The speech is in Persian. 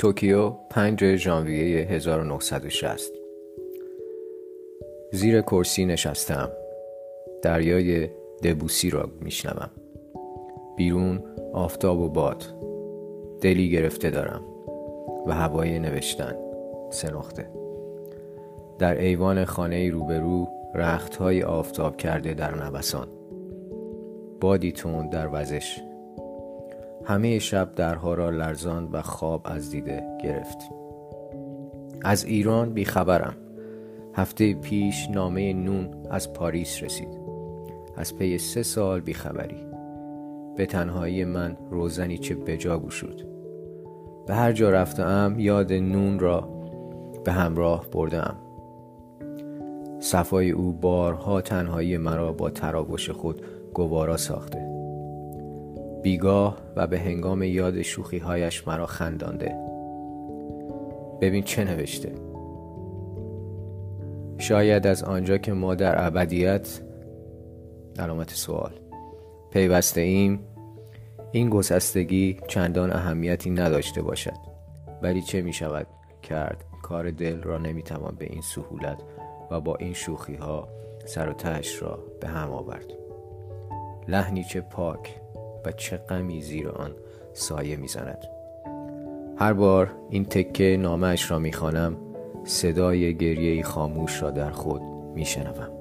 توکیو 5 ژانویه 1960 زیر کرسی نشستم. دریای دبوسی را میشنوم. بیرون آفتاب و باد. دلی گرفته دارم و هوای نوشتن سه در ایوان خانه روبرو رخت های آفتاب کرده در نوسان. بادی تون در وزش. همه شب درها را لرزاند و خواب از دیده گرفت. از ایران بیخبرم. هفته پیش نامه نون از پاریس رسید. از پی سه سال بیخبری. به تنهایی من روزنی چه بجا گشود. به هر جا رفتم یاد نون را به همراه بردم. صفای او بارها تنهایی مرا با تراوش خود گوارا ساخته. بیگاه و به هنگام یاد شوخیهایش مرا خندانده. ببین چه نوشته. شاید از آنجا که ما در ابدیت علامت سوال پیوسته ایم این گسستگی چندان اهمیتی نداشته باشد. ولی چه می شود کرد؟ کار دل را نمی توان به این سهولت و با این شوخی ها سر و تهش را به هم آورد. لحنی چه پاک و چه غمی زیر آن سایه می‌زند. هر بار این تکه نامش را می‌خوانم صدای گریه خاموش را در خود میشنوم.